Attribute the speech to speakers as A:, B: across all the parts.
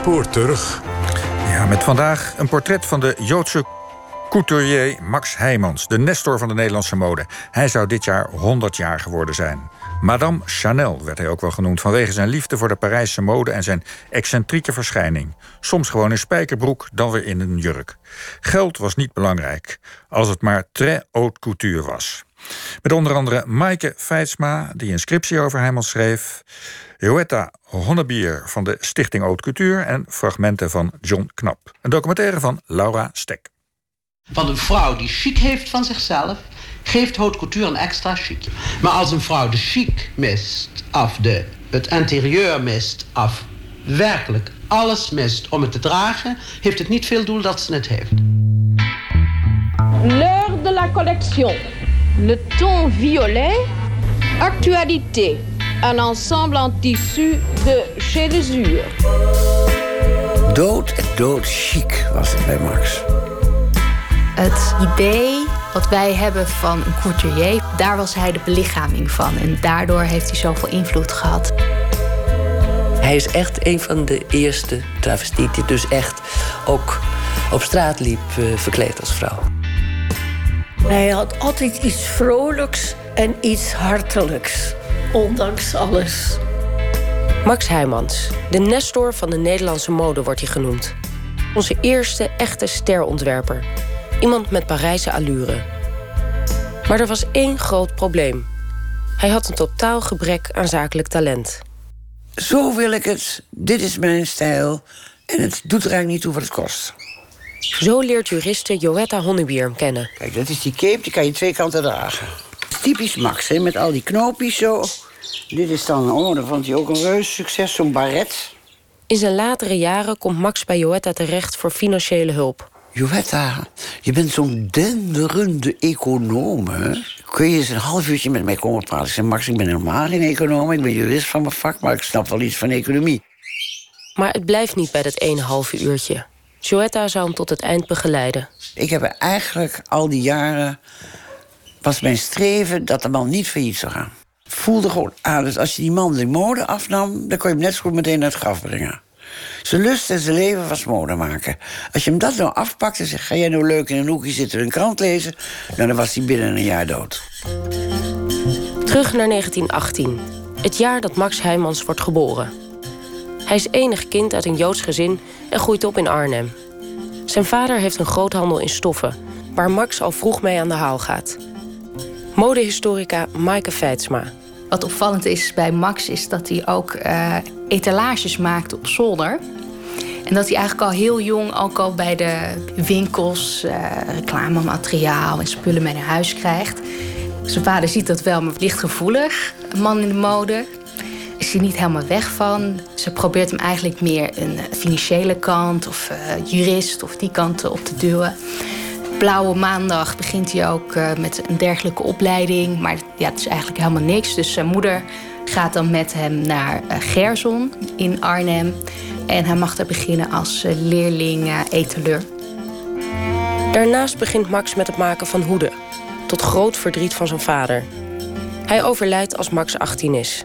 A: spoor terug.
B: Ja, met vandaag een portret van de Joodse couturier Max Heijmans, de nestor van de Nederlandse mode. Hij zou dit jaar 100 jaar geworden zijn. Madame Chanel werd hij ook wel genoemd vanwege zijn liefde voor de Parijse mode en zijn excentrieke verschijning. Soms gewoon in spijkerbroek, dan weer in een jurk. Geld was niet belangrijk, als het maar très haute couture was. Met onder andere Maaike Feitsma, die een scriptie over Heijmans schreef. Joetta Honnebier van de Stichting Haute Couture en fragmenten van John Knap. Een documentaire van Laura Stek.
C: Van een vrouw die chic heeft van zichzelf, geeft haute couture een extra chic. Maar als een vrouw de chic mist, af de, het interieur mist, af werkelijk alles mist om het te dragen, heeft het niet veel doel dat ze het heeft.
D: L'heure de la collection. Le ton violet. Actualité. Un ensemble en tissu de chez Lesure.
E: Dood en dood chic was het bij Max.
F: Het idee wat wij hebben van een couturier, daar was hij de belichaming van. En daardoor heeft hij zoveel invloed gehad.
G: Hij is echt een van de eerste travestieten die dus echt ook op straat liep uh, verkleed als vrouw.
H: Hij had altijd iets vrolijks en iets hartelijks, ondanks alles.
I: Max Heijmans, de nestor van de Nederlandse mode wordt hij genoemd. Onze eerste echte sterontwerper. Iemand met Parijse allure. Maar er was één groot probleem. Hij had een totaal gebrek aan zakelijk talent.
E: Zo wil ik het, dit is mijn stijl en het doet er eigenlijk niet toe wat het kost.
I: Zo leert juriste Joetta Honnebier hem kennen.
E: Kijk, dat is die cape, die kan je twee kanten dragen. Typisch Max, hè, met al die knoopjes zo. Dit is dan, oh, dan vond hij ook een reus succes, zo'n baret.
I: In zijn latere jaren komt Max bij Joetta terecht voor financiële hulp.
E: Joetta, je bent zo'n denderende econoom, hè? Kun je eens een half uurtje met mij komen praten? Ik zeg, Max, ik ben helemaal geen econoom. Ik ben jurist van mijn vak, maar ik snap wel iets van economie.
I: Maar het blijft niet bij dat ene halve uurtje. Joetta zou hem tot het eind begeleiden.
E: Ik heb eigenlijk al die jaren... was mijn streven dat de man niet failliet zou gaan. Voelde gewoon aan, dus als je die man de mode afnam... dan kon je hem net zo goed meteen naar het graf brengen. Zijn lust en zijn leven was mode maken. Als je hem dat nou afpakt en zegt... ga jij nou leuk in een hoekje zitten en een krant lezen... Nou, dan was hij binnen een jaar dood.
I: Terug naar 1918. Het jaar dat Max Heijmans wordt geboren. Hij is enig kind uit een Joods gezin en groeit op in Arnhem. Zijn vader heeft een groothandel in stoffen... waar Max al vroeg mee aan de haal gaat. Modehistorica Maaike Feitsma.
F: Wat opvallend is bij Max is dat hij ook uh, etalages maakt op zolder. En dat hij eigenlijk al heel jong ook al bij de winkels uh, reclamemateriaal en spullen mee naar huis krijgt. Zijn vader ziet dat wel, maar licht gevoelig. Een man in de mode. Is niet helemaal weg van. Ze probeert hem eigenlijk meer een financiële kant of uh, jurist of die kant op te duwen. Blauwe Maandag begint hij ook met een dergelijke opleiding. Maar ja, het is eigenlijk helemaal niks. Dus zijn moeder gaat dan met hem naar Gerson in Arnhem. En hij mag daar beginnen als leerling etaleur.
I: Daarnaast begint Max met het maken van hoeden. Tot groot verdriet van zijn vader. Hij overlijdt als Max 18 is.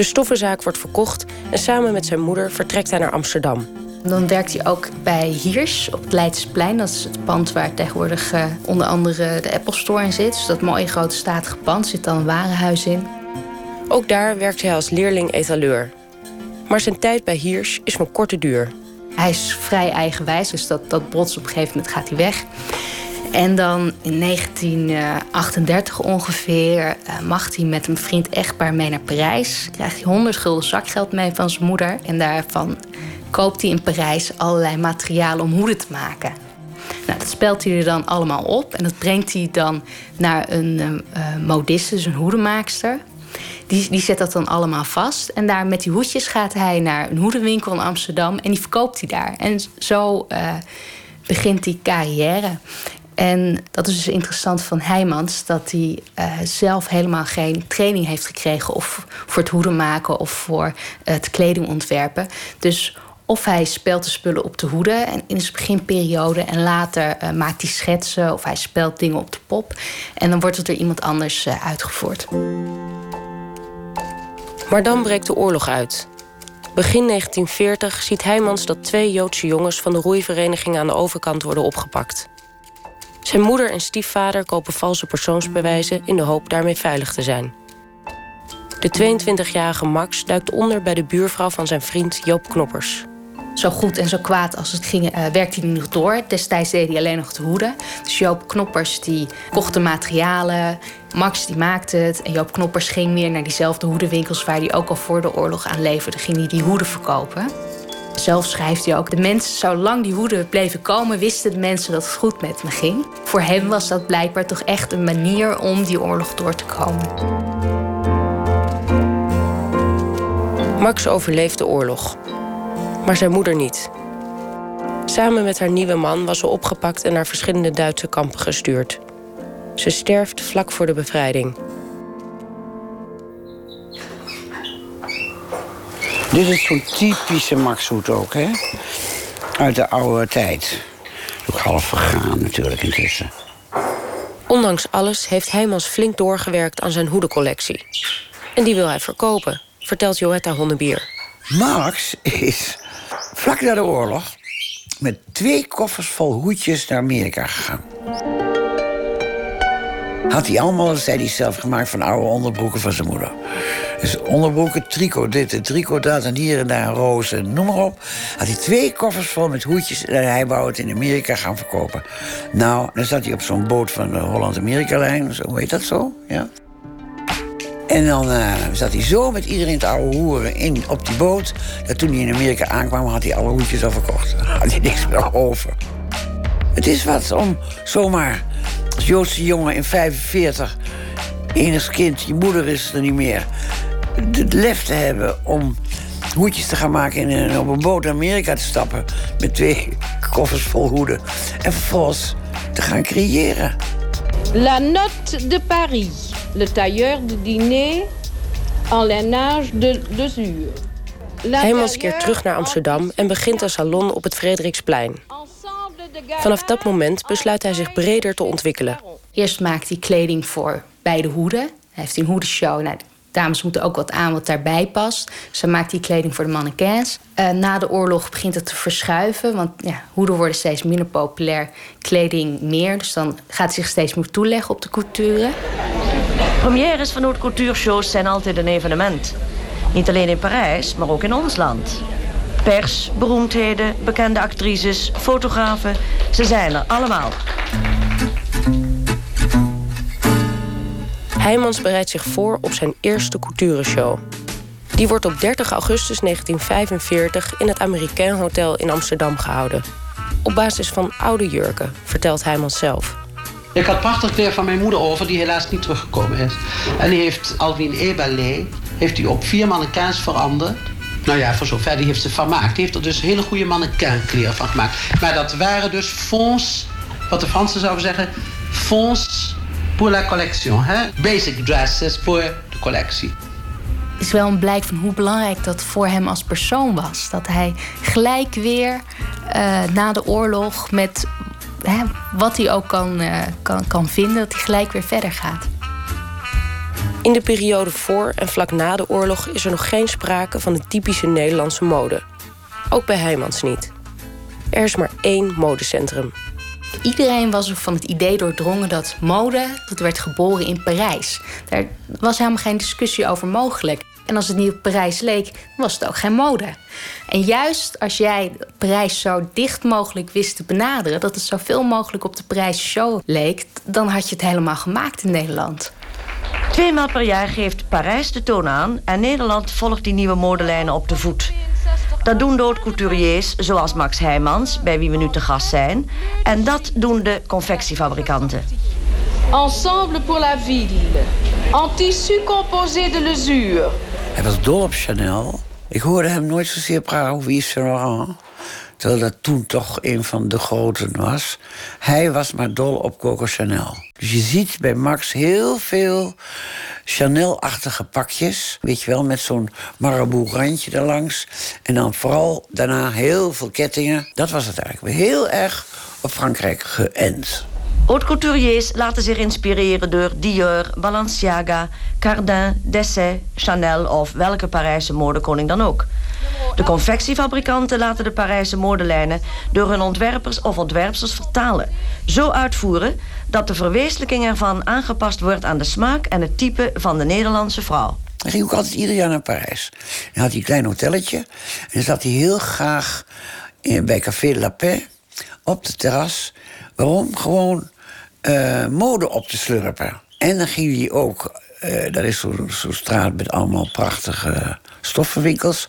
I: De stoffenzaak wordt verkocht en samen met zijn moeder vertrekt hij naar Amsterdam.
F: Dan werkt hij ook bij Hiers op het Leidseplein. Dat is het pand waar tegenwoordig uh, onder andere de Apple Store in zit. Dus dat mooie grote statige pand zit dan een warenhuis in.
I: Ook daar werkt hij als leerling-etaleur. Maar zijn tijd bij Hiers is van korte duur.
F: Hij is vrij eigenwijs, dus dat, dat bots op een gegeven moment gaat hij weg. En dan in 1938 ongeveer uh, mag hij met een vriend echtpaar mee naar Parijs. Krijgt hij 100 gulden zakgeld mee van zijn moeder. En daarvan koopt hij in Parijs allerlei materialen om hoeden te maken. Nou, dat spelt hij er dan allemaal op en dat brengt hij dan naar een uh, modiste, dus een hoedenmaakster. Die, die zet dat dan allemaal vast. En daar met die hoedjes gaat hij naar een hoedenwinkel in Amsterdam en die verkoopt hij daar. En zo begint die carrière. En dat is dus interessant van Heijmans, dat hij uh, zelf helemaal geen training heeft gekregen of voor het hoeden maken of voor het kledingontwerpen. Dus of hij spelt de spullen op de hoede en in zijn beginperiode. En later uh, maakt hij schetsen of hij spelt dingen op de pop. En dan wordt het door iemand anders uitgevoerd.
I: Maar dan breekt de oorlog uit. Begin 1940 ziet Heijmans dat twee Joodse jongens van de roeivereniging aan de overkant worden opgepakt. Zijn moeder en stiefvader kopen valse persoonsbewijzen in de hoop daarmee veilig te zijn. De 22-jarige Max duikt onder bij de buurvrouw van zijn vriend Joop Knoppers.
F: Zo goed en zo kwaad als het ging, uh, werkte hij nog door. Destijds deed hij alleen nog de hoeden. Dus Joop Knoppers die kocht de materialen. Max die maakte het. En Joop Knoppers ging weer naar diezelfde hoedenwinkels... waar hij ook al voor de oorlog aan leverde. Ging hij die hoeden verkopen. Zelf schrijft hij ook: De mensen, zolang die hoeden bleven komen, wisten de mensen dat het goed met me ging. Voor hem was dat blijkbaar toch echt een manier om die oorlog door te komen.
I: Max overleeft de oorlog, maar zijn moeder niet. Samen met haar nieuwe man was ze opgepakt en naar verschillende Duitse kampen gestuurd. Ze sterft vlak voor de bevrijding.
E: Dit is zo'n typische Maxhoed ook, hè? Uit de oude tijd. Ook half vergaan natuurlijk intussen.
I: Ondanks alles heeft Heijmans flink doorgewerkt aan zijn hoedencollectie. En die wil hij verkopen, vertelt Joetta Honnebier.
E: Max is vlak na de oorlog met twee koffers vol hoedjes naar Amerika gegaan. Had hij allemaal, zei hij zelf, gemaakt van oude onderbroeken van zijn moeder. Dus onderbroeken, tricot dit en tricot dat en hier en daar een roos noem maar op. Had hij twee koffers vol met hoedjes en hij wou het in Amerika gaan verkopen. Nou, dan zat hij op zo'n boot van de Holland-Amerika-lijn, zo heet dat zo, ja. En dan uh, zat hij zo met iedereen te oude hoeren in, op die boot. Dat toen hij in Amerika aankwam, had hij alle hoedjes al verkocht. Had hij niks meer over. Het is wat om zomaar als Joodse jongen in 45, enig kind, je moeder is er niet meer. Het lef te hebben om hoedjes te gaan maken en op een boot naar Amerika te stappen. Met twee koffers vol hoeden. En vervolgens te gaan creëren.
D: La note de Paris. Le tailleur de dîner en lainage de Lesure.
I: Heimans keert terug naar Amsterdam en begint een salon op het Frederiksplein. Vanaf dat moment besluit hij zich breder te ontwikkelen.
F: Eerst maakt hij kleding voor beide hoeden. Hij heeft een hoedenshow. Nou, dames moeten ook wat aan wat daarbij past. Dus dan maakt hij kleding voor de mannequins. Uh, na de oorlog begint het te verschuiven. Want ja, hoeden worden steeds minder populair. Kleding meer. Dus dan gaat hij zich steeds meer toeleggen op de couture.
A: Premières van haute couture shows zijn altijd een evenement. Niet alleen in Parijs, maar ook in ons land. Pers, beroemdheden, bekende actrices, fotografen. Ze zijn er allemaal.
I: Heijmans bereidt zich voor op zijn eerste coutureshow. Die wordt op 30 augustus 1945 in het Americain Hotel in Amsterdam gehouden. Op basis van oude jurken, vertelt Heijmans zelf.
C: Ik had prachtig kleer van mijn moeder over, die helaas niet teruggekomen is. En die heeft Alwin Eberle heeft hij op vier mannequins veranderd. Nou ja, voor zover die heeft ze vermaakt. Die heeft er dus hele goede mannequinkleren van gemaakt. Maar dat waren dus fonds, wat de Fransen zouden zeggen, fonds pour la collection. Hè? Basic dresses voor de collectie.
F: Het is wel een blijk van hoe belangrijk dat voor hem als persoon was. Dat hij gelijk weer uh, na de oorlog met hè, wat hij ook kan, uh, kan, kan vinden, dat hij gelijk weer verder gaat.
I: In de periode voor en vlak na de oorlog is er nog geen sprake van de typische Nederlandse mode. Ook bij Heijmans niet. Er is maar één modecentrum.
F: Iedereen was van het idee doordrongen dat mode, dat werd geboren in Parijs. Daar was helemaal geen discussie over mogelijk. En als het niet op Parijs leek, was het ook geen mode. En juist als jij Parijs zo dicht mogelijk wist te benaderen, dat het zoveel mogelijk op de Parijs show leek, dan had je het helemaal gemaakt in Nederland.
A: Tweemaal per jaar geeft Parijs de toon aan en Nederland volgt die nieuwe modelijnen op de voet. Dat doen de couturiers zoals Max Heijmans, bij wie we nu te gast zijn. En dat doen de confectiefabrikanten.
D: Ensemble pour la ville. En tissu composé de lesure.
E: Hij was dol op Chanel. Ik hoorde hem nooit zozeer praten over Yves Saint Laurent. Terwijl dat toen toch een van de groten was. Hij was maar dol op Coco Chanel. Dus je ziet bij Max heel veel Chanel-achtige pakjes. Weet je wel, met zo'n marabout-randje erlangs. En dan vooral daarna heel veel kettingen. Dat was het eigenlijk. Heel erg op Frankrijk geënt.
A: Haute couturiers laten zich inspireren door Dior, Balenciaga, Cardin, Dessay, Chanel of welke Parijse modekoning dan ook. De confectiefabrikanten laten de Parijse modelijnen door hun ontwerpers of ontwerpsters vertalen. Zo uitvoeren dat de verwezenlijking ervan aangepast wordt aan de smaak en het type van de Nederlandse vrouw.
E: Hij ging ook altijd ieder jaar naar Parijs. Hij had een klein hotelletje. En dan zat hij heel graag bij Café La Paix op de terras. Waarom? Gewoon uh, mode op te slurpen. En dan ging hij ook... Uh, daar is zo'n zo straat met allemaal prachtige stoffenwinkels.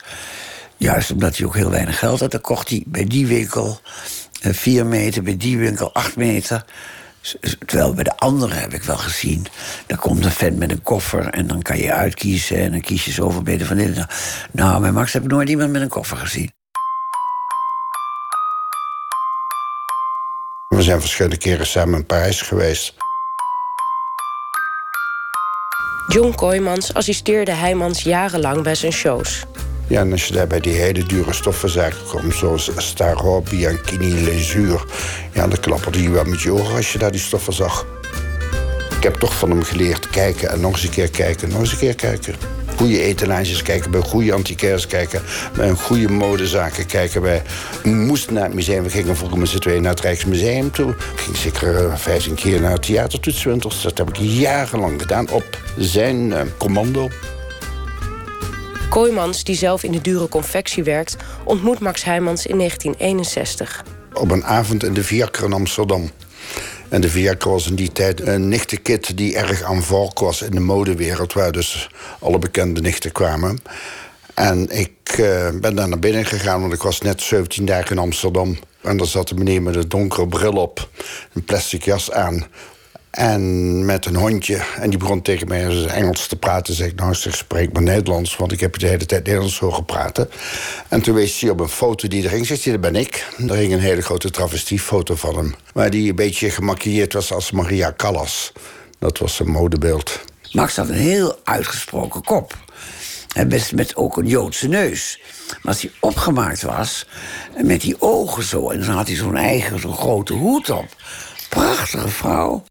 E: Juist omdat hij ook heel weinig geld had. Dan kocht hij bij die winkel uh, vier meter, bij die winkel acht meter. Terwijl bij de andere heb ik wel gezien. Dan komt een vent met een koffer en dan kan je uitkiezen. En dan kies je zoveel beter van dit. Nou, bij Max heb ik nooit iemand met een koffer gezien.
J: We zijn verschillende keren samen in Parijs geweest.
I: John Kooijmans assisteerde Heijmans jarenlang bij zijn shows.
J: Ja, en als je daar bij die hele dure stoffenzaken komt, zoals Starro, Bianchini, Lezuur... ja, dan klapperde je wel met je ogen als je daar die stoffen zag. Ik heb toch van hem geleerd kijken en nog eens een keer kijken, nog eens een keer kijken goede etalages kijken, bij goede antiquaires kijken, bij een goede modezaken kijken. Wij moesten naar het museum. We gingen vroeger met z'n tweeën naar het Rijksmuseum toe. Ik ging zeker 15 eh, keer naar het theatertoetswinters. Dat heb ik jarenlang gedaan op zijn uh, commando.
I: Kooimans, die zelf in de dure confectie werkt, ontmoet Max Heijmans in 1961.
J: Op een avond in de Viakker in Amsterdam. En de Viagra was in die tijd een nichtenkit die erg aan volk was in de modewereld, waar dus alle bekende nichten kwamen. En ik uh, ben daar naar binnen gegaan, want ik was net 17 dagen in Amsterdam. En daar zat een meneer met een donkere bril op, een plastic jas aan. En met een hondje. En die begon tegen mij Engels te praten. Zeg ik, nou, zeg, spreek maar Nederlands. Want ik heb de hele tijd Nederlands horen praten. En toen wees hij op een foto die er ging. Zegt hij, dat ben ik. Er hing een hele grote travestiefoto van hem. Waar die een beetje gemaquilleerd was als Maria Callas. Dat was zijn modebeeld.
E: Max had een heel uitgesproken kop. En best met ook een Joodse neus. Maar als hij opgemaakt was, en met die ogen zo... en dan had hij zo'n eigen, zo'n grote hoed op. Prachtige vrouw.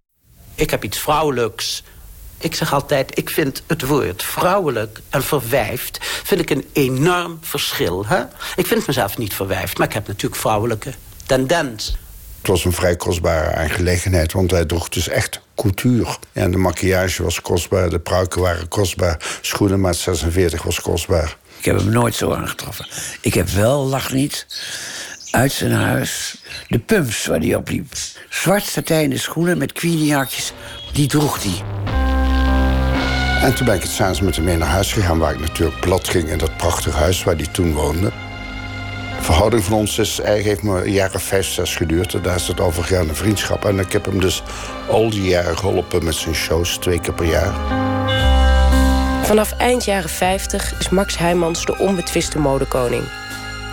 C: Ik heb iets vrouwelijks. Ik zeg altijd, ik vind het woord vrouwelijk en verwijfd... vind ik een enorm verschil. Hè? Ik vind mezelf niet verwijfd, maar ik heb natuurlijk vrouwelijke tendens.
J: Het was een vrij kostbare aangelegenheid, want hij droeg dus echt couture. En de maquillage was kostbaar, de pruiken waren kostbaar... schoenen maat 46 was kostbaar.
E: Ik heb hem nooit zo aangetroffen. Ik heb wel, lach niet, uit zijn huis de pumps waar hij op liep. Zwart satijnen schoenen met queeniehakjes, die droeg hij.
J: En toen ben ik het s'avonds met hem mee naar huis gegaan... waar ik natuurlijk plat ging in dat prachtige huis waar hij toen woonde. De verhouding van ons is, eigenlijk heeft me een jaar of vijf, zes geduurd. En daar is het overgegaan een vriendschap. En ik heb hem dus al die jaren geholpen met zijn shows, twee keer per jaar.
I: Vanaf eind jaren 50 is Max Heijmans de onbetwiste modekoning.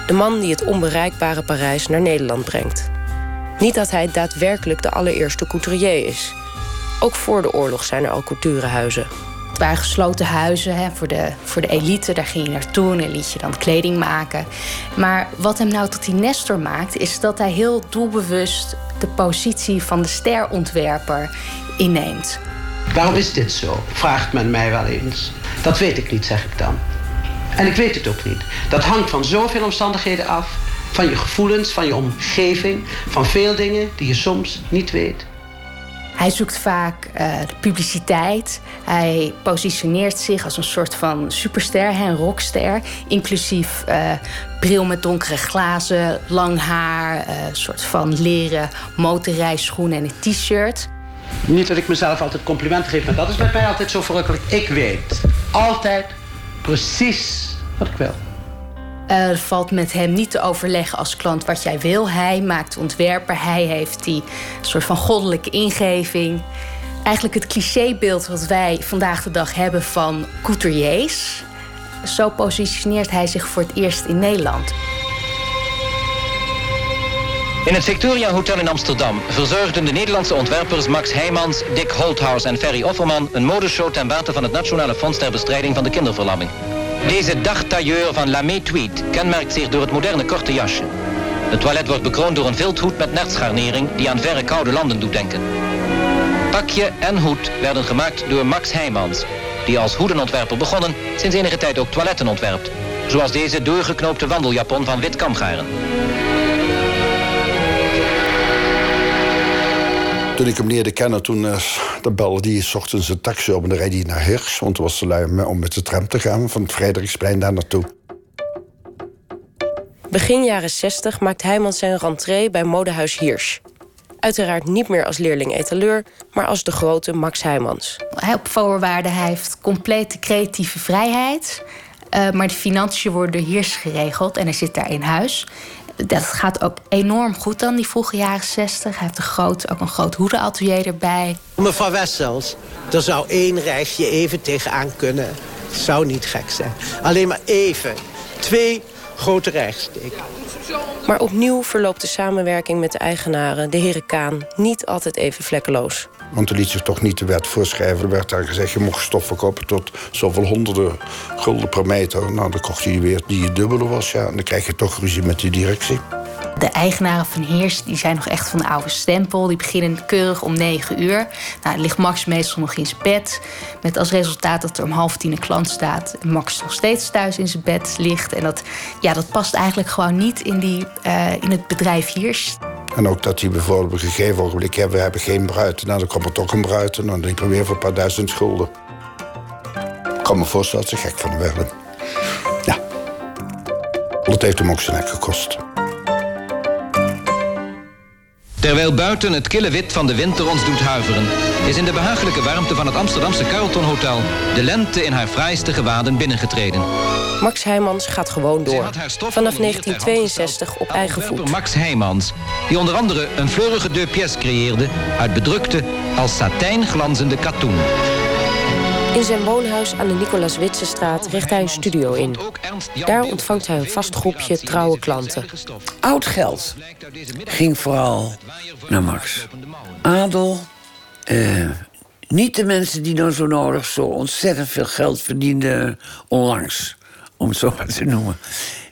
I: De man die het onbereikbare Parijs naar Nederland brengt. Niet dat hij daadwerkelijk de allereerste couturier is. Ook voor de oorlog zijn er al couturehuizen.
F: Het waren gesloten huizen hè, voor, de, voor de elite. Daar ging je naartoe en liet je dan kleding maken. Maar wat hem nou tot die Nestor maakt... is dat hij heel doelbewust de positie van de sterontwerper inneemt.
C: Waarom is dit zo? Vraagt men mij wel eens. Dat weet ik niet, zeg ik dan. En ik weet het ook niet. Dat hangt van zoveel omstandigheden af. Van je gevoelens, van je omgeving, van veel dingen die je soms niet weet.
F: Hij zoekt vaak uh, de publiciteit. Hij positioneert zich als een soort van superster, een rockster. Inclusief uh, bril met donkere glazen, lang haar, uh, soort van leren motorrijschoenen en een t-shirt.
C: Niet dat ik mezelf altijd complimenten geef, maar dat is bij mij altijd zo verrukkelijk. Ik weet altijd precies wat ik wil.
F: Uh, valt met hem niet te overleggen als klant wat jij wil. Hij maakt ontwerper, hij heeft die soort van goddelijke ingeving. Eigenlijk het clichébeeld wat wij vandaag de dag hebben van couturiers. Zo positioneert hij zich voor het eerst in Nederland.
K: In het Victoria Hotel in Amsterdam verzorgden de Nederlandse ontwerpers Max Heijmans, Dick Holthaus en Ferry Offerman een modeshow ten bate van het Nationale Fonds ter Bestrijding van de Kinderverlamming. Deze dagtailleur van Lamé Tweed kenmerkt zich door het moderne korte jasje. Het toilet wordt bekroond door een vilthoed met nertsgarnering die aan verre koude landen doet denken. Pakje en hoed werden gemaakt door Max Heijmans, die als hoedenontwerper begonnen sinds enige tijd ook toiletten ontwerpt. Zoals deze doorgeknoopte wandeljapon van wit kamgaren.
J: Toen ik hem leerde kennen, toen uh, dan belde hij s ochtends een taxi op en dan reed hij naar Hirsch. Want toen was te lui om met de tram te gaan van het Frederiksplein daar naartoe.
I: Begin jaren 60 maakt Heijmans zijn rentree bij modehuis Hirsch. Uiteraard niet meer als leerling-etaleur, maar als de grote Max Heijmans.
F: Hij op voorwaarden, hij heeft complete creatieve vrijheid. Uh, maar de financiën worden door Hirsch geregeld en hij zit daar in huis dat gaat ook enorm goed dan, die vroege jaren 60. Hij heeft een groot, ook een groot hoedenatelier erbij.
L: Mevrouw Wessels, er zou één reisje even tegenaan kunnen. Het zou niet gek zijn. Alleen maar even. Twee grote rijsteken.
I: Maar opnieuw verloopt de samenwerking met de eigenaren, de heren Kaan, niet altijd even vlekkeloos.
J: Want er liet zich toch niet de wet voorschrijven. Er werd daar gezegd, je mocht stof verkopen tot zoveel honderden gulden per meter. Nou, dan kocht hij weer die je dubbele was. Ja, en dan krijg je toch ruzie met die directie.
F: De eigenaren van Heers die zijn nog echt van de oude stempel. Die beginnen keurig om negen uur. Nou, ligt Max meestal nog in zijn bed. Met als resultaat dat er om half tien een klant staat. En Max nog steeds thuis in zijn bed ligt. En dat, ja, dat past eigenlijk gewoon niet in, die, uh, in het bedrijf Heers.
J: En ook dat hij bijvoorbeeld op een gegeven ogenblik... Ja, we hebben geen bruid. Nou, dan komt er toch een bruid. En dan denk ik weer voor een paar duizend schulden. Ik kan me voorstellen dat ze gek van werden. Ja. Dat heeft hem ook zijn nek gekost.
K: Terwijl buiten het kille wit van de winter ons doet huiveren... is in de behagelijke warmte van het Amsterdamse Carlton Hotel... de lente in haar fraaiste gewaden binnengetreden.
I: Max Heijmans gaat gewoon door. Vanaf 1962 op eigen voet.
K: Max Heijmans, die onder andere een fleurige deux pièces creëerde... uit bedrukte, als satijn glanzende katoen.
I: In zijn woonhuis aan de Nicolaas Witsestraat richt hij een studio in. Daar ontvangt hij een vast groepje trouwe klanten.
E: Oud geld ging vooral naar Max. Adel, eh, niet de mensen die dan zo nodig zo ontzettend veel geld verdienden onlangs, om het zo maar te noemen.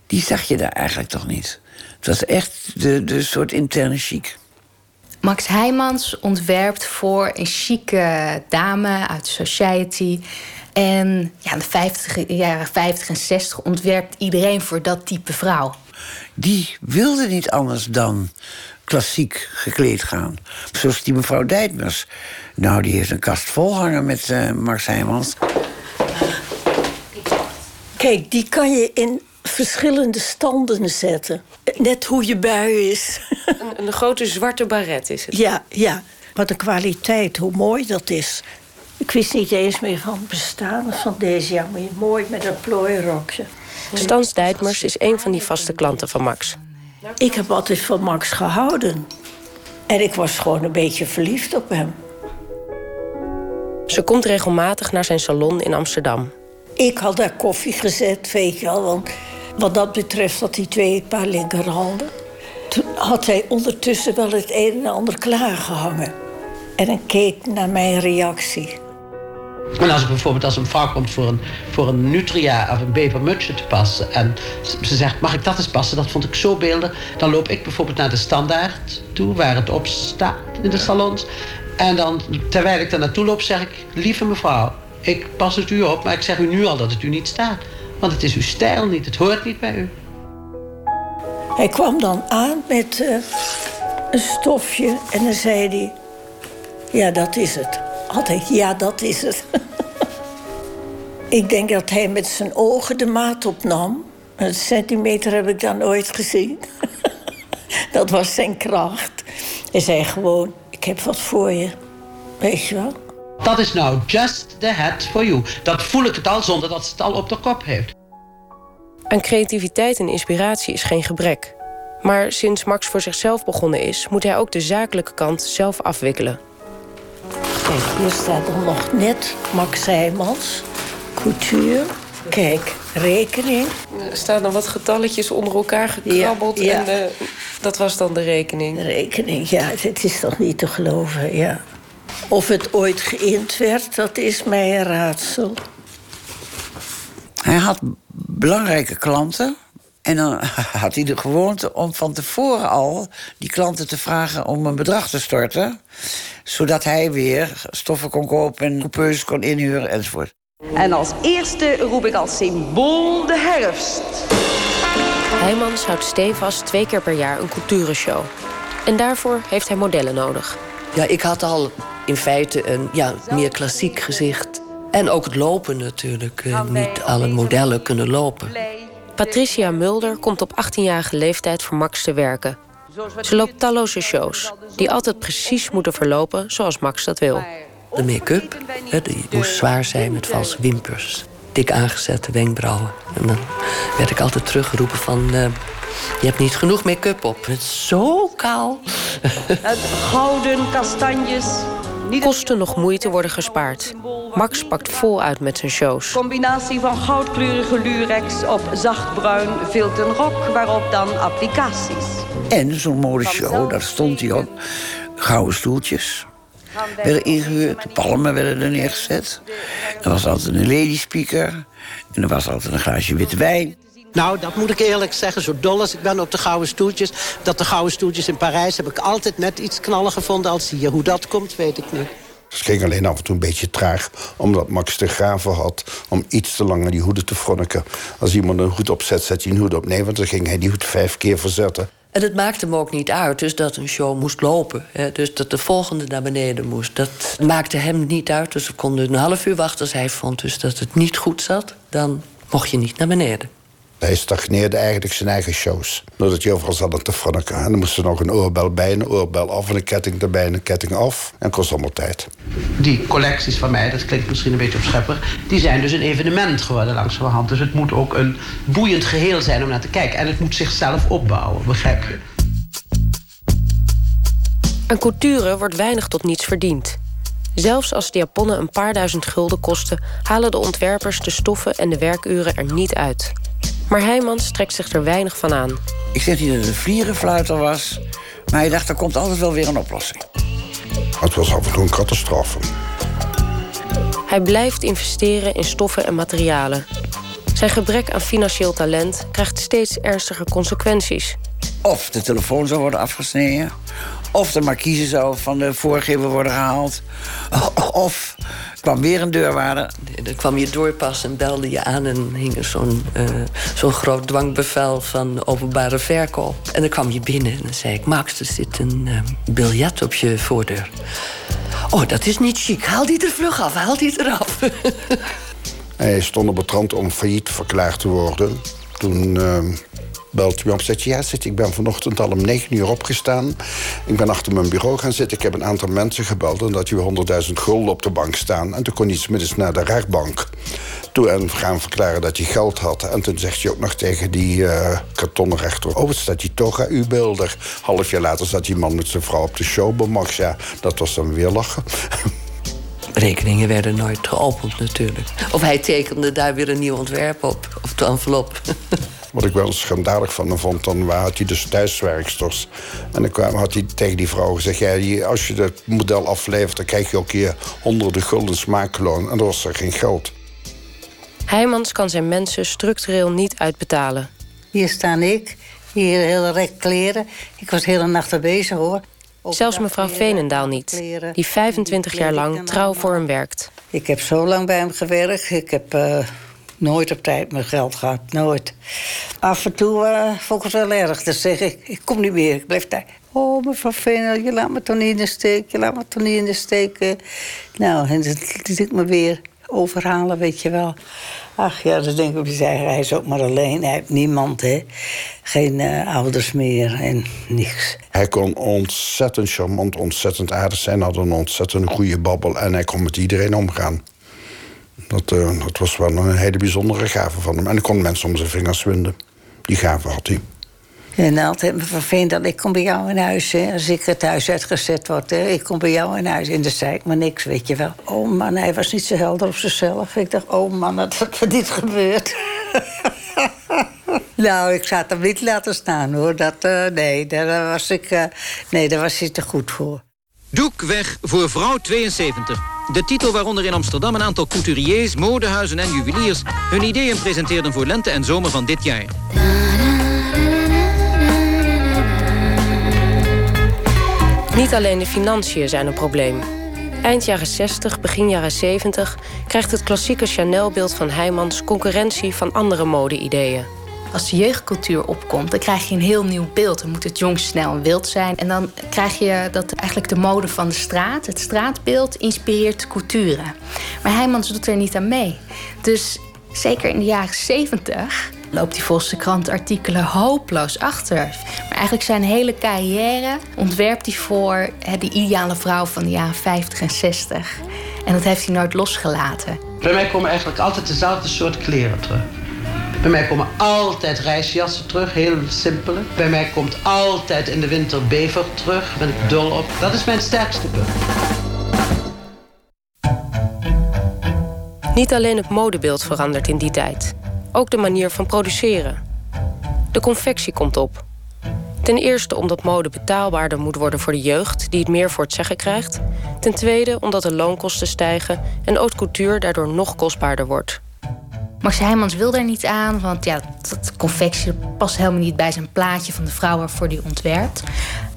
E: Die zag je daar eigenlijk toch niet. Het was echt de, de soort interne chic.
F: Max Heijmans ontwerpt voor een chique dame uit society. En ja, in de 50, jaren 50 en 60 ontwerpt iedereen voor dat type vrouw.
E: Die wilde niet anders dan klassiek gekleed gaan. Zoals die mevrouw Dijtmers. Nou, die heeft een kast vol hangen met uh, Max Heijmans.
H: Kijk, die kan je in verschillende standen zetten. Net hoe je bui is.
I: Een, een grote zwarte baret is het.
H: Ja, ja. Wat een kwaliteit, hoe mooi dat is. Ik wist niet eens meer van het bestaan van deze. Ja, maar mooi met een plooirokje.
I: Stans Dijtmers is een van die vaste klanten van Max.
H: Ik heb altijd van Max gehouden. En ik was gewoon een beetje verliefd op hem.
I: Ze komt regelmatig naar zijn salon in Amsterdam.
H: Ik had daar koffie gezet, weet je wel. Want wat dat betreft had hij twee paar linkerhanden. Toen had hij ondertussen wel het een en ander klaargehangen. En dan keek naar mijn reactie.
C: En als bijvoorbeeld als een vrouw komt voor een, voor een nutria of een bevermutsje te passen... en ze zegt, mag ik dat eens passen? Dat vond ik zo beeldig. Dan loop ik bijvoorbeeld naar de standaard toe, waar het op staat in de salons. En dan, terwijl ik daar naartoe loop, zeg ik... lieve mevrouw, ik pas het u op, maar ik zeg u nu al dat het u niet staat. Want het is uw stijl niet, het hoort niet bij u.
H: Hij kwam dan aan met uh, een stofje en dan zei hij... Ja, dat is het. Altijd, ja, dat is het. ik denk dat hij met zijn ogen de maat opnam. Een centimeter heb ik dan nooit gezien. dat was zijn kracht. Hij zei gewoon, ik heb wat voor je. Weet je wel?
C: Dat is nou just the hat for you. Dat voel ik het al zonder dat ze het al op de kop heeft.
I: Aan creativiteit en inspiratie is geen gebrek. Maar sinds Max voor zichzelf begonnen is, moet hij ook de zakelijke kant zelf afwikkelen.
H: Kijk, hier staat er nog net Max Heijmans, couture. Kijk, rekening.
I: Er staan nog wat getalletjes onder elkaar gekrabbeld. Ja, En uh, dat was dan de rekening.
H: De rekening, ja. Het is toch niet te geloven, ja. Of het ooit geïnd werd, dat is mij een raadsel.
E: Hij had belangrijke klanten. En dan had hij de gewoonte om van tevoren al die klanten te vragen om een bedrag te storten. Zodat hij weer stoffen kon kopen en coupeurs kon inhuren enzovoort.
M: En als eerste roep ik als symbool de herfst.
I: Heijmans houdt stevast twee keer per jaar een culturenshow. En daarvoor heeft hij modellen nodig.
G: Ja, ik had al in feite een ja, meer klassiek gezicht. En ook het lopen natuurlijk. Eh, niet alle modellen kunnen lopen.
I: Patricia Mulder komt op 18-jarige leeftijd voor Max te werken. Ze loopt talloze shows, die altijd precies moeten verlopen zoals Max dat wil.
G: De make-up, die moest zwaar zijn met valse wimpers. Dik aangezette wenkbrauwen. En dan werd ik altijd teruggeroepen van... Uh, je hebt niet genoeg make-up op. Het is zo kaal.
M: Gouden kastanjes.
I: Kosten nog moeite worden gespaard. Max pakt vol uit met zijn shows.
M: Combinatie van goudkleurige lurex op zachtbruin vilten rok... waarop dan applicaties.
E: En zo'n modeshow, daar stond hij op. Gouden stoeltjes werden ingehuurd. De palmen werden er neergezet. Er was altijd een lady speaker. En er was altijd een glaasje witte wijn.
N: Nou, dat moet ik eerlijk zeggen, zo dol als ik ben op de gouden stoeltjes... dat de gouden stoeltjes in Parijs heb ik altijd net iets knallen gevonden als hier. Hoe dat komt, weet ik niet.
J: Het ging alleen af en toe een beetje traag, omdat Max de Graven had... om iets te langer die hoeden te fronniken. Als iemand een hoed opzet, zet hij een hoed op. Nee, want dan ging hij die hoed vijf keer verzetten.
G: En het maakte hem ook niet uit, dus dat een show moest lopen. Hè, dus dat de volgende naar beneden moest. Dat maakte hem niet uit, dus we konden een half uur wachten. Als hij vond dus dat het niet goed zat, dan mocht je niet naar beneden.
J: Hij stagneerde eigenlijk zijn eigen shows. Doordat je overal zat te fronniken. En dan moest er nog een oorbel bij, een oorbel af... en een ketting erbij en een ketting af. En kost allemaal tijd.
C: Die collecties van mij, dat klinkt misschien een beetje opschepper... die zijn dus een evenement geworden langzamerhand. Dus het moet ook een boeiend geheel zijn om naar te kijken. En het moet zichzelf opbouwen, begrijp je?
I: Aan couture wordt weinig tot niets verdiend. Zelfs als de japonnen een paar duizend gulden kosten... halen de ontwerpers de stoffen en de werkuren er niet uit. Maar Heijmans trekt zich er weinig van aan.
E: Ik zeg niet dat het een vlierenfluiter was... maar hij dacht, er komt altijd wel weer een oplossing.
J: Het was af en toe een catastrofe.
I: Hij blijft investeren in stoffen en materialen. Zijn gebrek aan financieel talent krijgt steeds ernstiger consequenties.
E: Of de telefoon zou worden afgesneden... of de markiezen zou van de voorgever worden gehaald... of kwam weer een deurwaarder.
G: Dan kwam je doorpas en belde je aan en hing er zo'n uh, zo'n groot dwangbevel van openbare verkoop. En dan kwam je binnen en dan zei ik: Max, er zit een uh, biljet op je voordeur. Oh, dat is niet chic. Haal die er vlug af, haal die eraf.
J: Hij stond op het rand om failliet verklaard te worden. Toen uh, belt hij me op en zegt... ja, zit, ik ben vanochtend al om negen uur opgestaan. Ik ben achter mijn bureau gaan zitten. Ik heb een aantal mensen gebeld... en dat je 100.000 gulden op de bank staan. En toen kon hij middags naar de rechtbank toe... en gaan verklaren dat hij geld had. En toen zegt hij ook nog tegen die uh, kartonnen rechter... oh, wat staat die toga, uw beelder. Half jaar later zat die man met zijn vrouw op de show bij Max. Ja, dat was dan weer lachen.
G: Rekeningen werden nooit geopend natuurlijk. Of hij tekende daar weer een nieuw ontwerp op, op de envelop.
J: Wat ik wel schandalig van hem vond, dan had hij dus thuiswerksters. En dan kwam, had hij tegen die vrouw gezegd... Ja, als je het model aflevert, dan krijg je ook hier honderden gulden smaakloon. En dan was er geen geld.
I: Heijmans kan zijn mensen structureel niet uitbetalen.
O: Hier sta ik, hier hele rek kleren. Ik was de hele nacht bezig, hoor.
I: Zelfs mevrouw Veenendaal niet, die 25 jaar lang trouw voor hem werkt.
O: Ik heb zo lang bij hem gewerkt. Ik heb uh, nooit op tijd mijn geld gehad, nooit. Af en toe uh, vond het wel erg. Dan zeg ik, ik kom niet meer, ik blijf daar. Oh, mevrouw Veenendaal, je laat me toch niet in de steek. Je laat me toch niet in de steek. Nou, en dan liet ik me weer overhalen, weet je wel. Ach ja, dan denk ik op zijn hij is ook maar alleen. Hij heeft niemand, hè. Geen uh, ouders meer en niks.
J: Hij kon ontzettend charmant, ontzettend aardig zijn. Had een ontzettend goede babbel. En hij kon met iedereen omgaan. Dat, uh, dat was wel een hele bijzondere gave van hem. En hij kon mensen om zijn vingers winden. Die gave had hij.
O: En altijd me vervelend dat ik kom bij jou in huis. Hè. Als ik het huis uitgezet word, hè. ik kom bij jou in huis. En dan zei ik maar niks, weet je wel. Oh man, hij was niet zo helder op zichzelf. Ik dacht, oh man, dat er dit gebeurt. nou, ik zou het hem niet laten staan hoor. Dat, uh, nee, daar was ik, uh, nee, daar was hij te goed voor.
K: Doek weg voor vrouw 72. De titel waaronder in Amsterdam een aantal couturiers, modehuizen en juweliers... hun ideeën presenteerden voor lente en zomer van dit jaar. Niet
I: alleen de financiën zijn een probleem. Eind jaren 60, begin jaren 70 krijgt het klassieke Chanel-beeld van Heijmans concurrentie van andere mode-ideeën.
F: Als de jeugdcultuur opkomt, dan krijg je een heel nieuw beeld. Dan moet het jong, snel en wild zijn. En dan krijg je dat eigenlijk de mode van de straat, het straatbeeld, inspireert couture. Maar Heijmans doet er niet aan mee. Dus zeker in de jaren 70 loopt die volgens krant artikelen hopeloos achter. Maar eigenlijk zijn hele carrière ontwerpt hij voor de ideale vrouw van de jaren 50 en 60. En dat heeft hij nooit losgelaten.
C: Bij mij komen eigenlijk altijd dezelfde soort kleren terug. Bij mij komen altijd reisjassen terug, heel simpele. Bij mij komt altijd in de winter bever terug, daar ben ik dol op. Dat is mijn sterkste punt.
I: Niet alleen het modebeeld verandert in die tijd, ook de manier van produceren. De confectie komt op. Ten eerste omdat mode betaalbaarder moet worden voor de jeugd, die het meer voor het zeggen krijgt. Ten tweede omdat de loonkosten stijgen en haute couture daardoor nog kostbaarder wordt.
F: Max Heijmans wil daar niet aan, want ja, dat confectie past helemaal niet bij zijn plaatje van de vrouw waarvoor hij ontwerpt.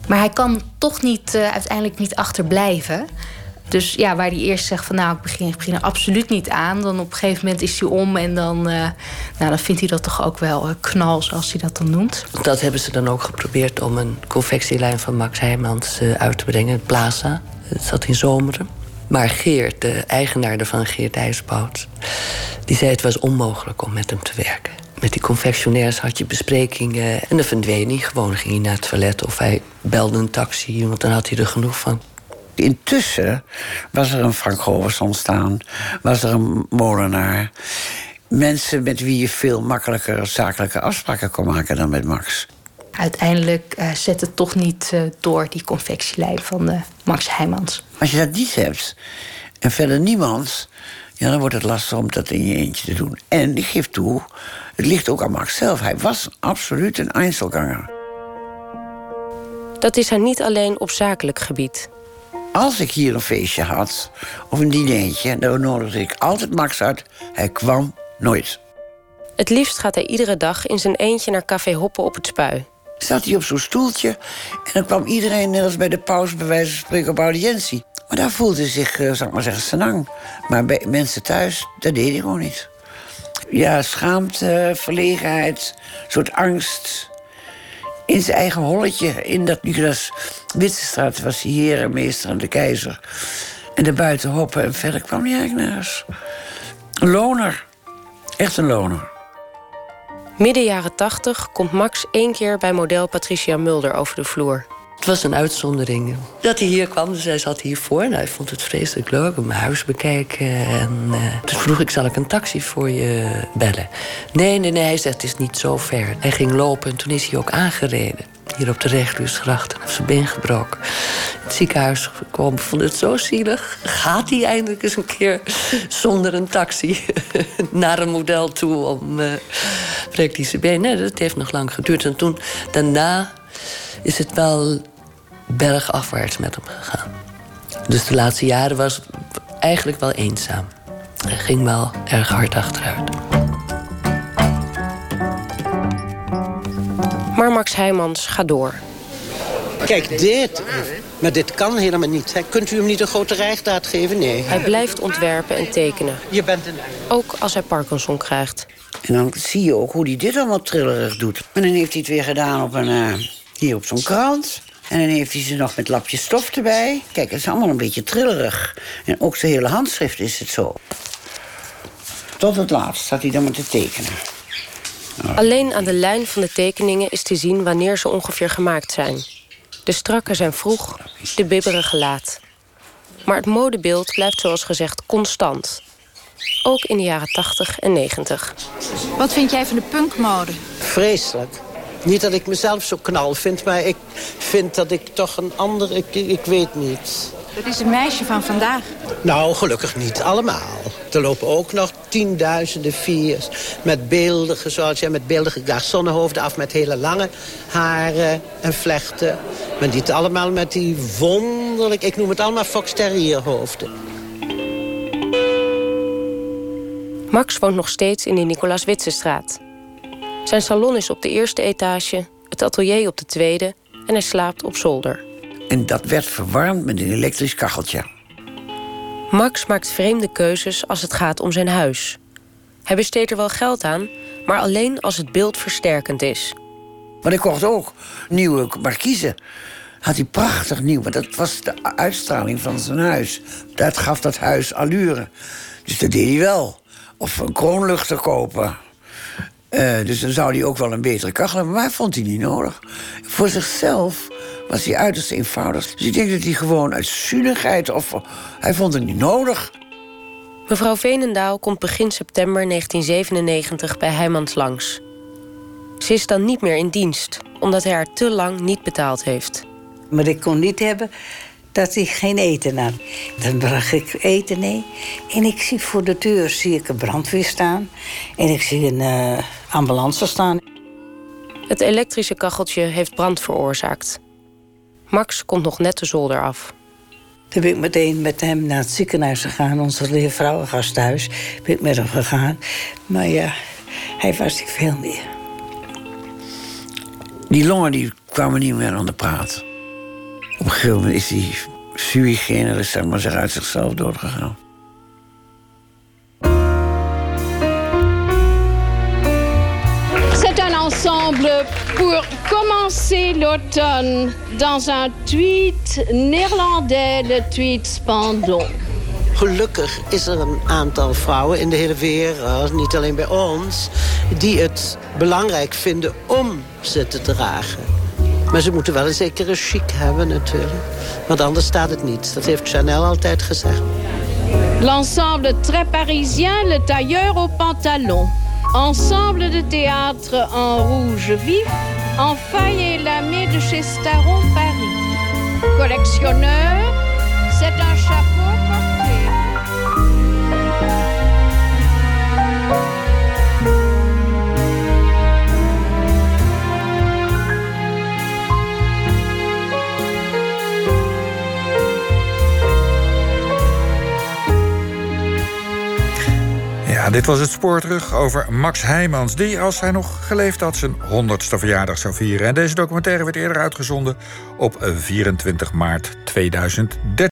F: Maar hij kan toch niet, uh, uiteindelijk niet achterblijven. Dus ja, waar hij eerst zegt van nou, ik begin, ik begin er absoluut niet aan. Dan op een gegeven moment is hij om en dan, uh, nou, dan vindt hij dat toch ook wel uh, knal, zoals hij dat dan noemt.
G: Dat hebben ze dan ook geprobeerd om een confectielijn van Max Heijmans uit te brengen, Plaza. Het zat in Zomeren. Maar Geert, de eigenaar van Geert IJsbout, die zei het was onmogelijk om met hem te werken. Met die confectionairs had je besprekingen en dan verdween hij gewoon. ging hij naar het toilet of hij belde een taxi, want dan had hij er genoeg van.
E: Intussen was er een Frank Govers ontstaan, was er een molenaar. Mensen met wie je veel makkelijker zakelijke afspraken kon maken dan met Max.
F: Uiteindelijk uh, zet het toch niet uh, door, die confectielijn van uh, Max Heijmans.
E: Als je dat niet hebt en verder niemand, ja, dan wordt het lastig om dat in je eentje te doen. En ik geef toe, het ligt ook aan Max zelf. Hij was absoluut een Einzelganger.
I: Dat is hij niet alleen op zakelijk gebied.
E: Als ik hier een feestje had, of een dinertje, dan nodigde ik altijd Max uit. Hij kwam nooit.
I: Het liefst gaat hij iedere dag in zijn eentje naar Café Hoppen op het Spui.
E: Zat hij op zo'n stoeltje en dan kwam iedereen, net als bij de pauze, bij wijze van spreken op audiëntie. Maar daar voelde zich, uh, zal ik maar zeggen, senang. Maar bij mensen thuis, dat deed hij gewoon niet. Ja, schaamte, verlegenheid, soort angst. In zijn eigen holletje, in dat Nicolas Witsenstraat was hij herenmeester en de keizer. En de buiten hoppen en verder kwam hij eigenlijk nergens. Een loner. Echt een loner.
I: Midden jaren tachtig komt Max één keer bij model Patricia Mulder over de vloer.
G: Het was een uitzondering. Dat hij hier kwam, dus hij zat hiervoor. En hij vond het vreselijk leuk om mijn huis bekijken. En uh, toen vroeg ik, zal ik een taxi voor je bellen? Nee, nee, nee, hij zegt, het is niet zo ver. Hij ging lopen en toen is hij ook aangereden. Hier op de Rechtluusgracht en zijn been gebroken. Het ziekenhuis gekomen, vond het zo zielig. Gaat hij eindelijk eens een keer zonder een taxi naar een model toe om uh, hij zijn been? Nee, dat heeft nog lang geduurd. En toen, daarna is het wel bergafwaarts met hem gegaan. Dus de laatste jaren was eigenlijk wel eenzaam. Hij ging wel erg hard achteruit.
I: Maar Max Heijmans gaat door.
L: Kijk, dit. Maar dit kan helemaal niet. Kunt u hem niet een grote rijgdaad geven? Nee.
I: Hij blijft ontwerpen en tekenen.
L: Je bent een...
I: Ook als hij Parkinson krijgt.
E: En dan zie je ook hoe hij dit allemaal trillerig doet. En dan heeft hij het weer gedaan op een, uh, hier op zo'n krant. En dan heeft hij ze nog met lapjes stof erbij. Kijk, het is allemaal een beetje trillerig. En ook zijn hele handschrift is het zo. Tot het laatst staat hij dan maar te tekenen.
I: Alleen aan de lijn van de tekeningen is te zien wanneer ze ongeveer gemaakt zijn. De strakke zijn vroeg, de bibberige laat. Maar het modebeeld blijft zoals gezegd constant. Ook in de jaren 80 en 90.
P: Wat vind jij van de punkmode?
L: Vreselijk. Niet dat ik mezelf zo knal vind, maar ik vind dat ik toch een ander... Ik, ik weet niet.
P: Dat is een meisje van vandaag.
L: Nou, gelukkig niet allemaal. Er lopen ook nog tienduizenden viers met beeldige, zoals jij, met beeldige garçonnenhoofden af... met hele lange haren en vlechten. Maar niet allemaal met die wonderlijk... Ik noem het allemaal Fox Terrierhoofden.
I: Max woont nog steeds in de Nicolaas Witsenstraat. Zijn salon is op de eerste etage, het atelier op de tweede... en hij slaapt op zolder.
E: En dat werd verwarmd met een elektrisch kacheltje.
I: Max maakt vreemde keuzes als het gaat om zijn huis. Hij besteedt er wel geld aan, maar alleen als het beeld versterkend is.
E: Maar ik kocht ook nieuwe markiezen. Had hij prachtig nieuw, maar dat was de uitstraling van zijn huis. Dat gaf dat huis allure. Dus dat deed hij wel. Of een kroonluchter kopen. Uh, dus dan zou hij ook wel een betere kachel hebben. Maar hij vond hij niet nodig. Voor zichzelf was hij uiterst eenvoudig. Dus ik denk dat hij gewoon uit zuinigheid... of hij vond het niet nodig.
I: Mevrouw Veenendaal komt begin september 1997 bij Heijmans langs. Ze is dan niet meer in dienst, omdat hij haar te lang niet betaald heeft.
O: Maar ik kon niet hebben dat hij geen eten had. Dan bracht ik eten mee. En ik zie voor de deur zie ik een brandweer staan. En ik zie een uh, ambulance staan.
I: Het elektrische kacheltje heeft brand veroorzaakt. Max komt nog net de zolder af.
O: Toen ben ik meteen met hem naar het ziekenhuis gegaan. Onze vrouwengasthuis. Ben ik met hem gegaan. Maar ja, hij was niet veel meer.
E: Die longen die kwamen niet meer aan de praat. Op een gegeven moment is die sui generis, zeg maar, zich uit zichzelf doorgegaan.
D: C'est un ensemble pour commencer l'automne dans un tweet néerlandais, le tweet Spandon.
L: Gelukkig is er een aantal vrouwen in de hele wereld, niet alleen bij ons, die het belangrijk vinden om ze te dragen. Maar ze moeten wel een zekere chic hebben natuurlijk. Want anders staat het niet. Dat heeft Chanel altijd gezegd.
D: L'ensemble très parisien, le tailleur au pantalon. Ensemble de théâtre en rouge vif, en faille et lamé de chez Staron Paris. Collectionneur, c'est un chapeau
B: Dit was het spoorterug over Max Heijmans... die, als hij nog geleefd had, zijn 100ste verjaardag zou vieren. En deze documentaire werd eerder uitgezonden op 24 maart 2013.